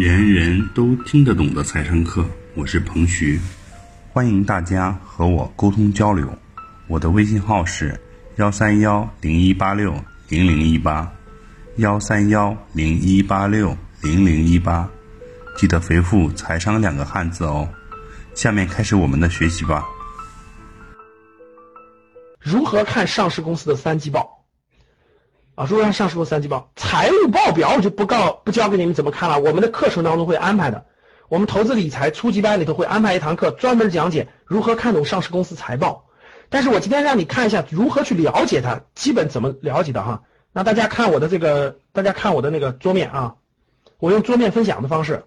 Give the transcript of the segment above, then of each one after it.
人人都听得懂的财商课，我是彭徐，欢迎大家和我沟通交流。我的微信号是幺三幺零一八六零零一八，幺三幺零一八六零零一八，记得回复“财商”两个汉字哦。下面开始我们的学习吧。如何看上市公司的三季报？啊，如何看上市公司三季报？财务报表我就不告不教给你们怎么看了，我们的课程当中会安排的。我们投资理财初级班里头会安排一堂课，专门讲解如何看懂上市公司财报。但是我今天让你看一下如何去了解它，基本怎么了解的哈。那大家看我的这个，大家看我的那个桌面啊，我用桌面分享的方式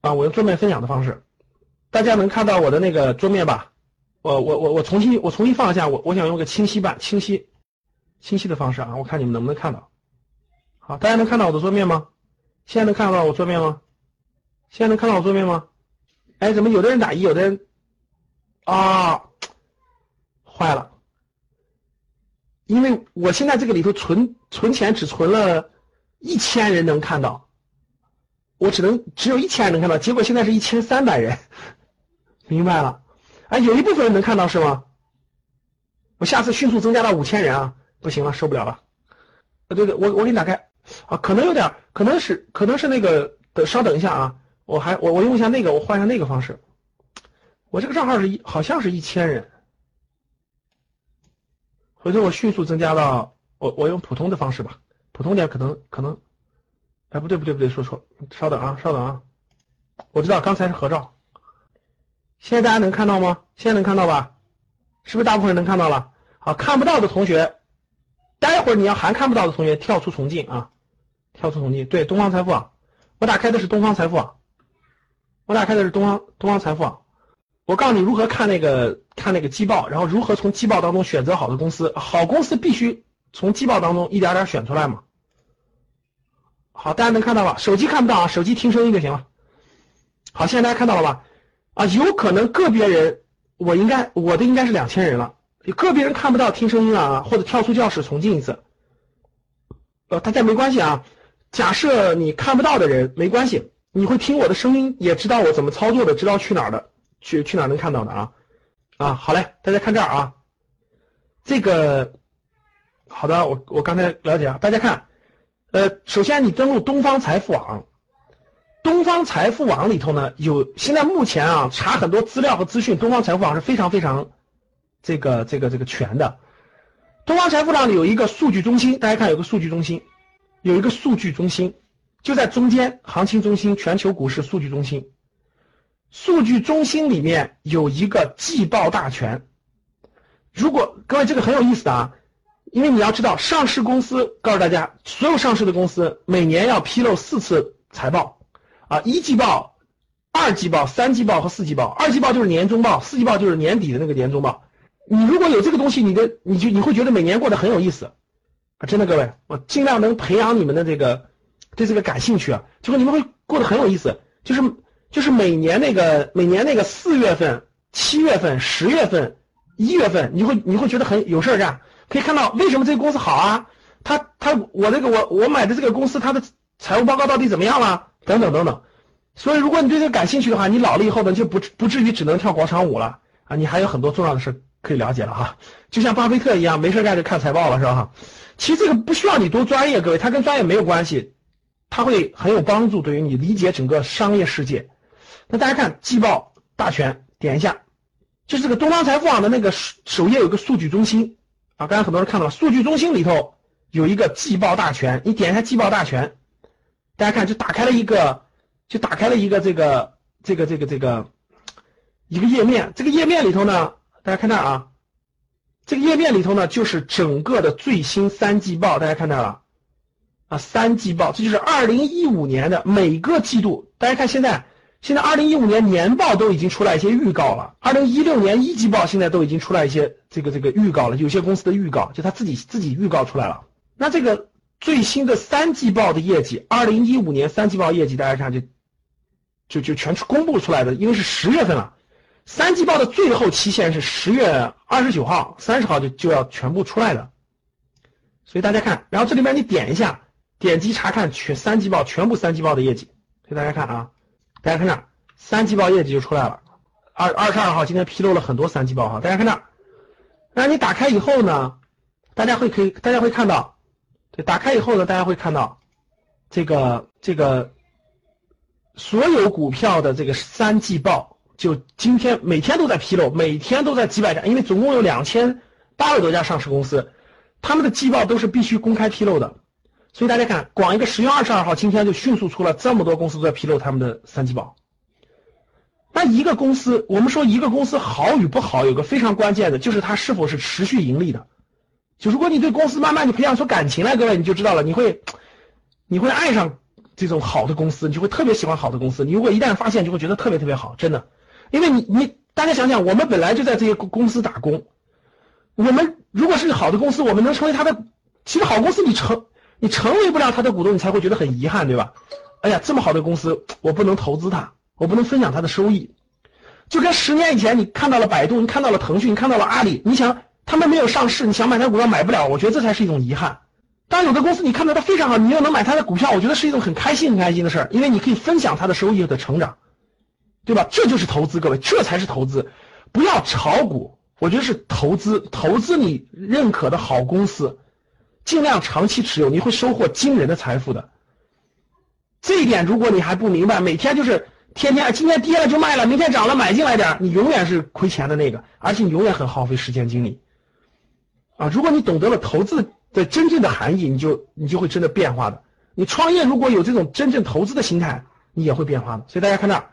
啊，我用桌面分享的方式，大家能看到我的那个桌面吧？我我我我重新我重新放一下，我我想用个清晰版清晰清晰的方式啊，我看你们能不能看到。好，大家能看到我的桌面吗？现在能看到我桌面吗？现在能看到我桌面吗？哎，怎么有的人打一，有的人啊？坏了，因为我现在这个里头存存钱只存了一千人能看到，我只能只有一千人能看到，结果现在是一千三百人，明白了？哎，有一部分人能看到是吗？我下次迅速增加到五千人啊！不行了，受不了了。啊，对对，我我给你打开啊，可能有点，可能是可能是那个，等稍等一下啊，我还我我用一下那个，我换一下那个方式。我这个账号是一好像是一千人。回头我迅速增加到我我用普通的方式吧，普通点可能可能，哎不对不对不对，说错，稍等啊稍等啊，我知道刚才是合照，现在大家能看到吗？现在能看到吧？是不是大部分人能看到了？好，看不到的同学，待会儿你要还看不到的同学跳出重进啊，跳出重进，对，东方财富网，我打开的是东方财富网，我打开的是东方东方财富网。我告诉你如何看那个看那个季报，然后如何从季报当中选择好的公司。好公司必须从季报当中一点点选出来嘛。好，大家能看到吧？手机看不到啊，手机听声音就行了。好，现在大家看到了吧？啊，有可能个别人，我应该我的应该是两千人了，有个别人看不到听声音了啊，或者跳出教室重进一次。呃，大家没关系啊。假设你看不到的人没关系，你会听我的声音，也知道我怎么操作的，知道去哪儿的。去去哪儿能看到的啊？啊，好嘞，大家看这儿啊，这个好的，我我刚才了解啊，大家看，呃，首先你登录东方财富网，东方财富网里头呢有现在目前啊查很多资料和资讯，东方财富网是非常非常这个这个这个全的。东方财富网里有一个数据中心，大家看有个数据中心，有一个数据中心就在中间，行情中心，全球股市数据中心。数据中心里面有一个季报大全，如果各位这个很有意思的啊，因为你要知道上市公司告诉大家，所有上市的公司每年要披露四次财报啊，一季报、二季报、三季报和四季报。二季报就是年终报，四季报就是年底的那个年终报。你如果有这个东西，你的你就你会觉得每年过得很有意思啊！真的，各位，我尽量能培养你们的这个对这个感兴趣啊，就是你们会过得很有意思，就是。就是每年那个每年那个四月份、七月份、十月份、一月份，你会你会觉得很有事儿干。可以看到为什么这个公司好啊？他他我这个我我买的这个公司，它的财务报告到底怎么样了？等等等等。所以如果你对这个感兴趣的话，你老了以后呢，就不不至于只能跳广场舞了啊！你还有很多重要的事可以了解了哈。就像巴菲特一样，没事干就看财报了是吧？其实这个不需要你多专业，各位，它跟专业没有关系，它会很有帮助，对于你理解整个商业世界。那大家看季报大全，点一下，就是这个东方财富网的那个首首页有个数据中心啊，刚才很多人看到了，数据中心里头有一个季报大全，你点一下季报大全，大家看就打开了一个，就打开了一个这个这个这个这个一个页面，这个页面里头呢，大家看这啊，这个页面里头呢就是整个的最新三季报，大家看到了啊，三季报，这就是二零一五年的每个季度，大家看现在。现在二零一五年年报都已经出来一些预告了，二零一六年一季报现在都已经出来一些这个这个预告了，有些公司的预告就他自己自己预告出来了。那这个最新的三季报的业绩，二零一五年三季报业绩大家看就就就全公布出来的，因为是十月份了，三季报的最后期限是十月二十九号、三十号就就要全部出来的。所以大家看，然后这里面你点一下。点击查看全三季报，全部三季报的业绩，给大家看啊，大家看这，三季报业绩就出来了。二二十二号今天披露了很多三季报哈，大家看这，那你打开以后呢，大家会可以，大家会看到，对，打开以后呢，大家会看到这个这个所有股票的这个三季报，就今天每天都在披露，每天都在几百家，因为总共有两千八百多家上市公司，他们的季报都是必须公开披露的。所以大家看，光一个十月二十二号，今天就迅速出了这么多公司都在披露他们的三季报。那一个公司，我们说一个公司好与不好，有个非常关键的，就是它是否是持续盈利的。就如果你对公司慢慢你培养出感情来，各位你就知道了，你会你会爱上这种好的公司，你就会特别喜欢好的公司。你如果一旦发现，就会觉得特别特别好，真的。因为你你大家想想，我们本来就在这些公司打工，我们如果是好的公司，我们能成为他的，其实好公司你成你成为不了他的股东，你才会觉得很遗憾，对吧？哎呀，这么好的公司，我不能投资它。我不能分享它的收益，就跟十年以前你看到了百度，你看到了腾讯，你看到了阿里，你想他们没有上市，你想买它股票买不了，我觉得这才是一种遗憾。当有的公司你看到它非常好，你又能买它的股票，我觉得是一种很开心很开心的事儿，因为你可以分享它的收益的成长，对吧？这就是投资，各位，这才是投资，不要炒股，我觉得是投资，投资你认可的好公司，尽量长期持有，你会收获惊人的财富的。这一点如果你还不明白，每天就是天天今天跌了就卖了，明天涨了买进来点，你永远是亏钱的那个，而且你永远很耗费时间精力。啊，如果你懂得了投资的真正的含义，你就你就会真的变化的。你创业如果有这种真正投资的心态，你也会变化的。所以大家看这儿，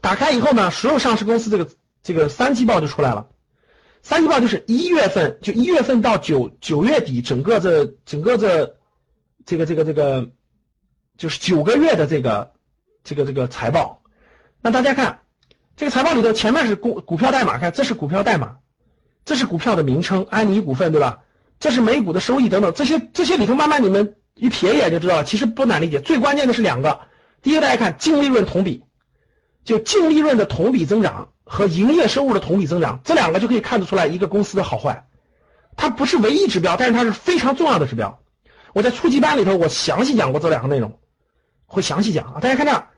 打开以后呢，所有上市公司这个这个三季报就出来了。三季报就是一月份，就一月份到九九月底，整个这整个这这个这个这个。就是九个月的这个这个这个财报，那大家看这个财报里头，前面是股股票代码，看这是股票代码，这是股票的名称，安妮股份，对吧？这是每股的收益等等，这些这些里头慢慢你们一瞥一眼就知道了，其实不难理解。最关键的是两个，第一个大家看净利润同比，就净利润的同比增长和营业收入的同比增长，这两个就可以看得出来一个公司的好坏。它不是唯一指标，但是它是非常重要的指标。我在初级班里头我详细讲过这两个内容。会详细讲啊，大家看这儿，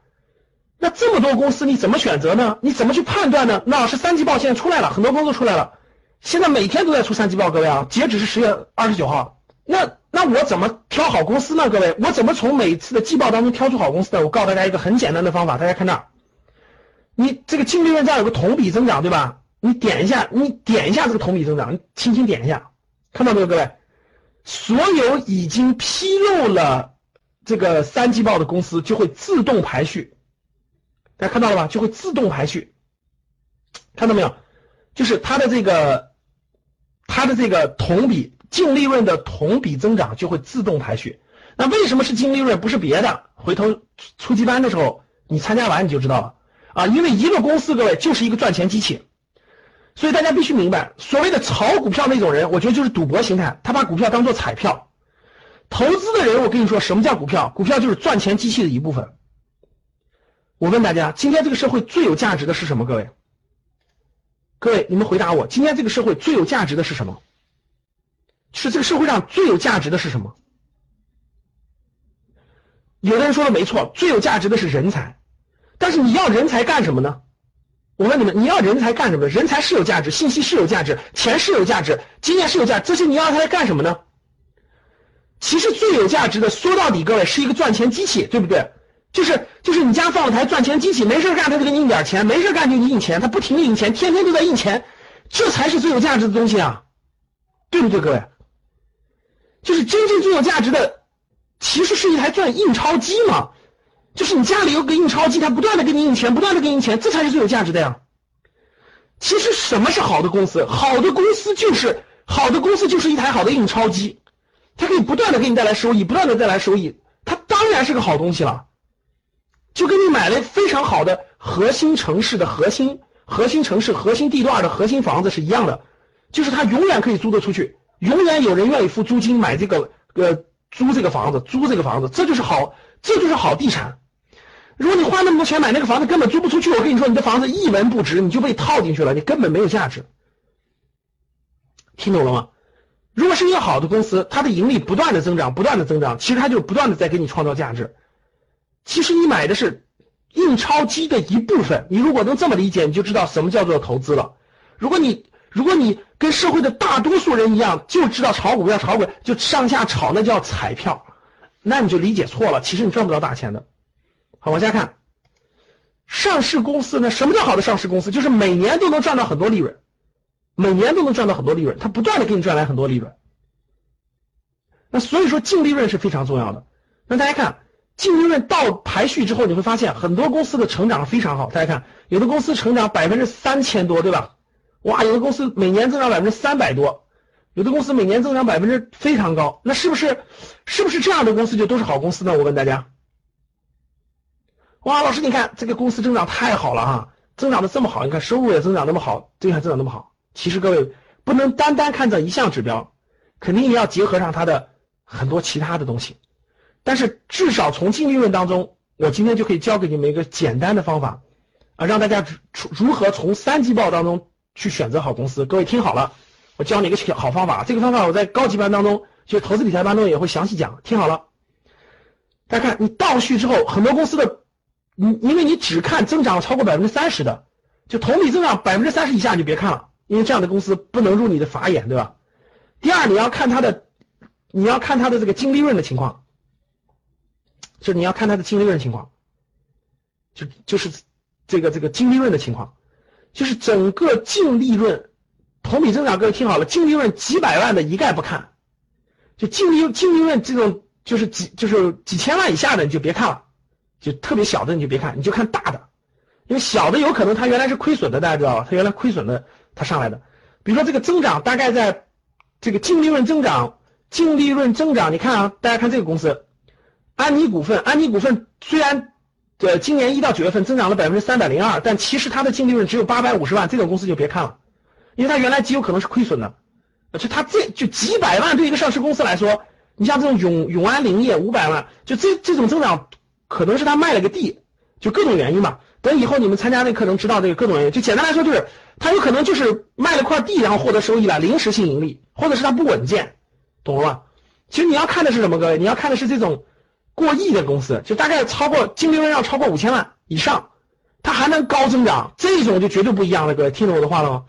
那这么多公司你怎么选择呢？你怎么去判断呢？那老师三季报现在出来了，很多公司出来了，现在每天都在出三季报，各位啊，截止是十月二十九号。那那我怎么挑好公司呢？各位，我怎么从每次的季报当中挑出好公司呢？我告诉大家一个很简单的方法，大家看这儿，你这个净利润这儿有个同比增长，对吧？你点一下，你点一下这个同比增长，你轻轻点一下，看到没有，各位？所有已经披露了。这个三季报的公司就会自动排序，大家看到了吧？就会自动排序，看到没有？就是它的这个，它的这个同比净利润的同比增长就会自动排序。那为什么是净利润？不是别的，回头初级班的时候你参加完你就知道了啊！因为一个公司，各位就是一个赚钱机器，所以大家必须明白，所谓的炒股票那种人，我觉得就是赌博心态，他把股票当做彩票。投资的人，我跟你说，什么叫股票？股票就是赚钱机器的一部分。我问大家，今天这个社会最有价值的是什么？各位，各位，你们回答我，今天这个社会最有价值的是什么？是这个社会上最有价值的是什么？有的人说的没错，最有价值的是人才。但是你要人才干什么呢？我问你们，你要人才干什么？人才是有价值，信息是有价值，钱是有价值，经验是有价，这些你要他来干什么呢？其实最有价值的，说到底，各位是一个赚钱机器，对不对？就是就是你家放了台赚钱机器，没事干他就给你印点钱，没事干就给你印钱，他不停的印钱，天天都在印钱，这才是最有价值的东西啊，对不对，各位？就是真正最有价值的，其实是一台赚印钞机嘛，就是你家里有个印钞机，它不断的给你印钱，不断的给你印钱，这才是最有价值的呀。其实什么是好的公司？好的公司就是好的公司就是一台好的印钞机。它可以不断的给你带来收益，不断的带来收益，它当然是个好东西了。就跟你买了非常好的核心城市的核心核心城市核心地段的核心房子是一样的，就是它永远可以租得出去，永远有人愿意付租金买这个呃租这个房子租这个房子，这就是好这就是好地产。如果你花那么多钱买那个房子根本租不出去，我跟你说你的房子一文不值，你就被套进去了，你根本没有价值。听懂了吗？如果是一个好的公司，它的盈利不断的增长，不断的增长，其实它就不断的在给你创造价值。其实你买的是印钞机的一部分，你如果能这么理解，你就知道什么叫做投资了。如果你如果你跟社会的大多数人一样，就知道炒股票、炒股就上下炒，那叫彩票，那你就理解错了。其实你赚不到大钱的。好，往下看，上市公司呢？什么叫好的上市公司？就是每年都能赚到很多利润，每年都能赚到很多利润，它不断的给你赚来很多利润。那所以说净利润是非常重要的。那大家看。净利润到排序之后，你会发现很多公司的成长非常好。大家看，有的公司成长百分之三千多，对吧？哇，有的公司每年增长百分之三百多，有的公司每年增长百分之非常高。那是不是，是不是这样的公司就都是好公司呢？我问大家。哇，老师，你看这个公司增长太好了哈，增长的这么好，你看收入也增长那么好，这还增长那么好。其实各位不能单单看这一项指标，肯定也要结合上它的很多其他的东西。但是至少从净利润当中，我今天就可以教给你们一个简单的方法，啊，让大家如如何从三季报当中去选择好公司。各位听好了，我教你一个好方法。这个方法我在高级班当中，就投资理财班中也会详细讲。听好了，大家看，你倒序之后，很多公司的，你因为你只看增长超过百分之三十的，就同比增长百分之三十以下你就别看了，因为这样的公司不能入你的法眼，对吧？第二，你要看它的，你要看它的这个净利润的情况。就你要看它的净利润情况，就就是这个这个净利润的情况，就是整个净利润同比增长，各位听好了，净利润几百万的一概不看，就净利净利润这种就是几就是几千万以下的你就别看了，就特别小的你就别看，你就看大的，因为小的有可能它原来是亏损的，大家知道吧？它原来亏损的，它上来的，比如说这个增长大概在这个净利润增长，净利润增长，你看啊，大家看这个公司。安妮股份，安妮股份虽然呃今年一到九月份增长了百分之三百零二，但其实它的净利润只有八百五十万，这种公司就别看了，因为它原来极有可能是亏损的，就它这就几百万对一个上市公司来说，你像这种永永安林业五百万，就这这种增长可能是他卖了个地，就各种原因吧。等以后你们参加那课能知道这个各种原因，就简单来说就是他有可能就是卖了块地然后获得收益了，临时性盈利，或者是他不稳健，懂了吗？其实你要看的是什么，各位，你要看的是这种。过亿的公司，就大概超过净利润要超过五千万以上，它还能高增长，这种就绝对不一样了。各位听懂我的话了吗？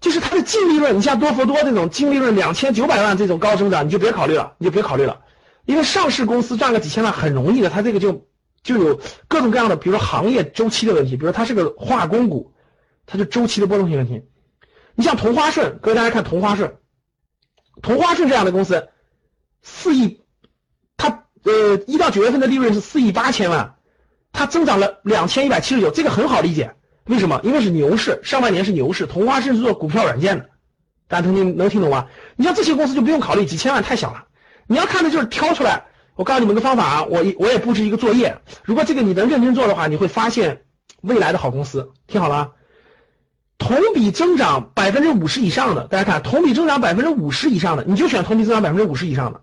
就是它的净利润，你像多佛多这种净利润两千九百万这种高增长，你就别考虑了，你就别考虑了。因为上市公司赚个几千万很容易的，它这个就就有各种各样的，比如说行业周期的问题，比如它是个化工股，它就周期的波动性问题。你像同花顺，各位大家看同花顺，同花顺这样的公司，四亿。它呃，一到九月份的利润是四亿八千万，它增长了两千一百七十九，这个很好理解。为什么？因为是牛市，上半年是牛市。同花顺是做股票软件的，大家能听能听懂吗？你像这些公司就不用考虑，几千万太小了。你要看的就是挑出来。我告诉你们个方法啊，我我也布置一个作业。如果这个你能认真做的话，你会发现未来的好公司。听好了，同比增长百分之五十以上的，大家看，同比增长百分之五十以上的，你就选同比增长百分之五十以上的。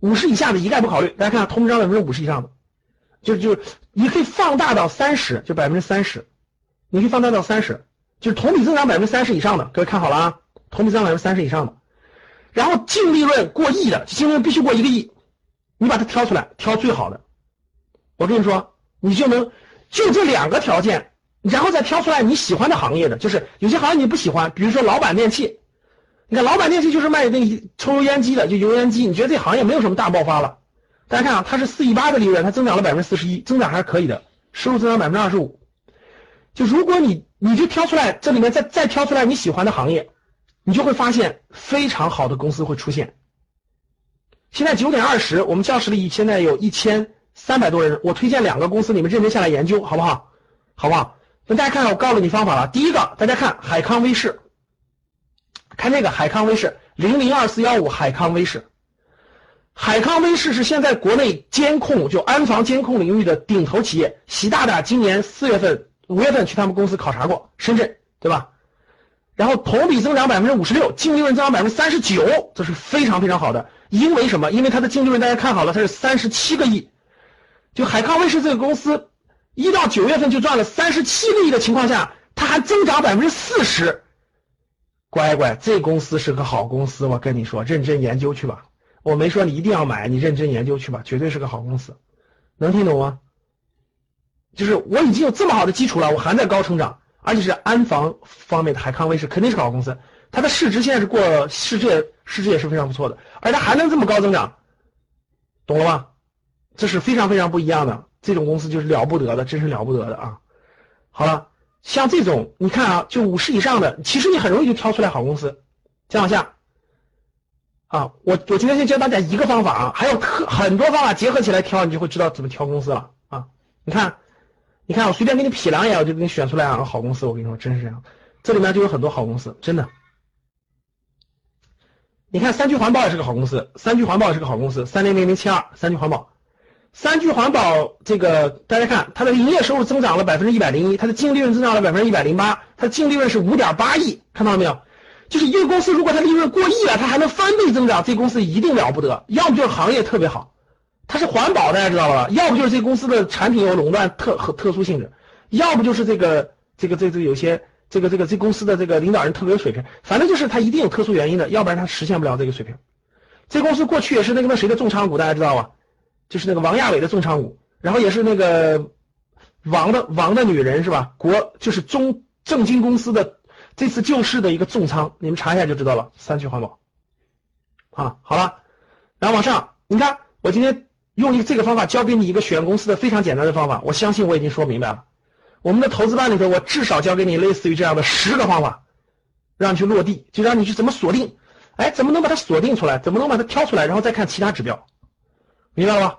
五十以下的一概不考虑，大家看同比增长百分之五十以上的，就就你可以放大到三十，就百分之三十，你可以放大到三十，就是同比增长百分之三十以上的，各位看好了啊，同比增长百分之三十以上的，然后净利润过亿的，净利润必须过一个亿，你把它挑出来，挑最好的，我跟你说，你就能就这两个条件，然后再挑出来你喜欢的行业的，就是有些行业你不喜欢，比如说老板电器。你看，老板电器就是卖那个抽油烟机的，就油烟机。你觉得这行业没有什么大爆发了？大家看啊，它是四亿八的利润，它增长了百分之四十一，增长还是可以的，收入增长百分之二十五。就如果你你就挑出来这里面再再挑出来你喜欢的行业，你就会发现非常好的公司会出现。现在九点二十，我们教室里现在有一千三百多人，我推荐两个公司，你们认真下来研究，好不好？好不好？那大家看，我告诉你方法了。第一个，大家看海康威视。看这个海康威视零零二四幺五，海康威视，海康威视是现在国内监控就安防监控领域的顶头企业。习大大今年四月份、五月份去他们公司考察过，深圳，对吧？然后同比增长百分之五十六，净利润增长百分之三十九，这是非常非常好的。因为什么？因为它的净利润大家看好了，它是三十七个亿。就海康威视这个公司，一到九月份就赚了三十七个亿的情况下，它还增长百分之四十。乖乖，这公司是个好公司，我跟你说，认真研究去吧。我没说你一定要买，你认真研究去吧，绝对是个好公司。能听懂吗？就是我已经有这么好的基础了，我还在高成长，而且是安防方面的海康威视肯定是好公司。它的市值现在是过市值，市值也是非常不错的，而它还能这么高增长，懂了吗？这是非常非常不一样的，这种公司就是了不得的，真是了不得的啊！好了，像这种你看啊，就五十以上的，其实你很容易就挑出来好公司。再往下，啊，我我今天先教大家一个方法啊，还有特很多方法结合起来挑，你就会知道怎么挑公司了啊！你看，你看我随便给你匹两眼，我就给你选出来两个好公司。我跟你说，真是这样，这里面就有很多好公司，真的。你看三聚环保也是个好公司，三聚环保也是个好公司，三零零零七二三聚环保。三聚环保这个，大家看它的营业收入增长了百分之一百零一，它的净利润增长了百分之一百零八，它的净利润是五点八亿，看到了没有？就是一个公司如果它利润过亿了，它还能翻倍增长，这公司一定了不得。要不就是行业特别好，它是环保，大家知道吧？要不就是这公司的产品有垄断特和特殊性质，要不就是这个这个这个有些这个这个这公司的这个领导人特别有水平，反正就是他一定有特殊原因的，要不然他实现不了这个水平。这公司过去也是那个那谁的重仓股，大家知道吧？就是那个王亚伟的重仓股，然后也是那个王的王的女人是吧？国就是中正金公司的这次救市的一个重仓，你们查一下就知道了。三聚环保啊，好了，然后往上，你看我今天用一个这个方法教给你一个选公司的非常简单的方法，我相信我已经说明白了。我们的投资班里头，我至少教给你类似于这样的十个方法，让你去落地，就让你去怎么锁定，哎，怎么能把它锁定出来？怎么能把它挑出来？然后再看其他指标。明白了吧？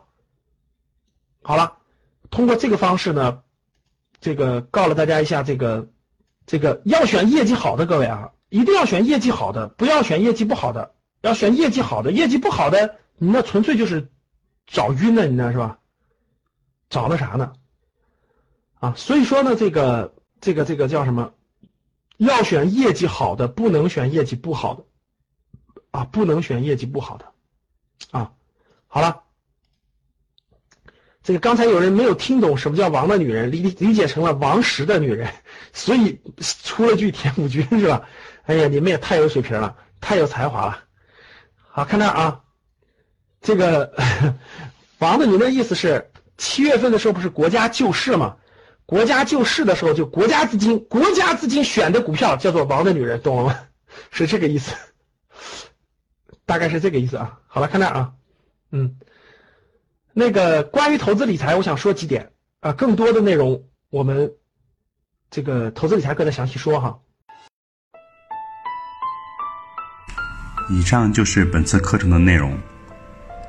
好了，通过这个方式呢，这个告诉大家一下，这个这个要选业绩好的各位啊，一定要选业绩好的，不要选业绩不好的。要选业绩好的，业绩不好的，你那纯粹就是找晕了，你那是吧？找的啥呢？啊，所以说呢，这个这个这个叫什么？要选业绩好的，不能选业绩不好的啊，不能选业绩不好的啊。好了。这个刚才有人没有听懂什么叫王的女人，理理解成了王石的女人，所以出了句田朴珺是吧？哎呀，你们也太有水平了，太有才华了。好，看这啊，这个 王的女人意思是七月份的时候不是国家救市吗？国家救市的时候就国家资金，国家资金选的股票叫做王的女人，懂了吗？是这个意思，大概是这个意思啊。好了，看那啊，嗯。那个关于投资理财，我想说几点啊，更多的内容我们这个投资理财课再详细说哈。以上就是本次课程的内容，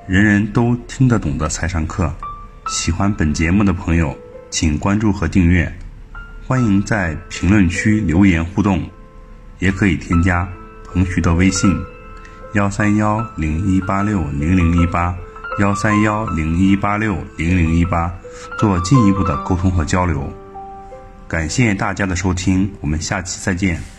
人人都听得懂的财商课。喜欢本节目的朋友，请关注和订阅，欢迎在评论区留言互动，也可以添加彭徐的微信：幺三幺零一八六零零一八。幺三幺零一八六零零一八，做进一步的沟通和交流。感谢大家的收听，我们下期再见。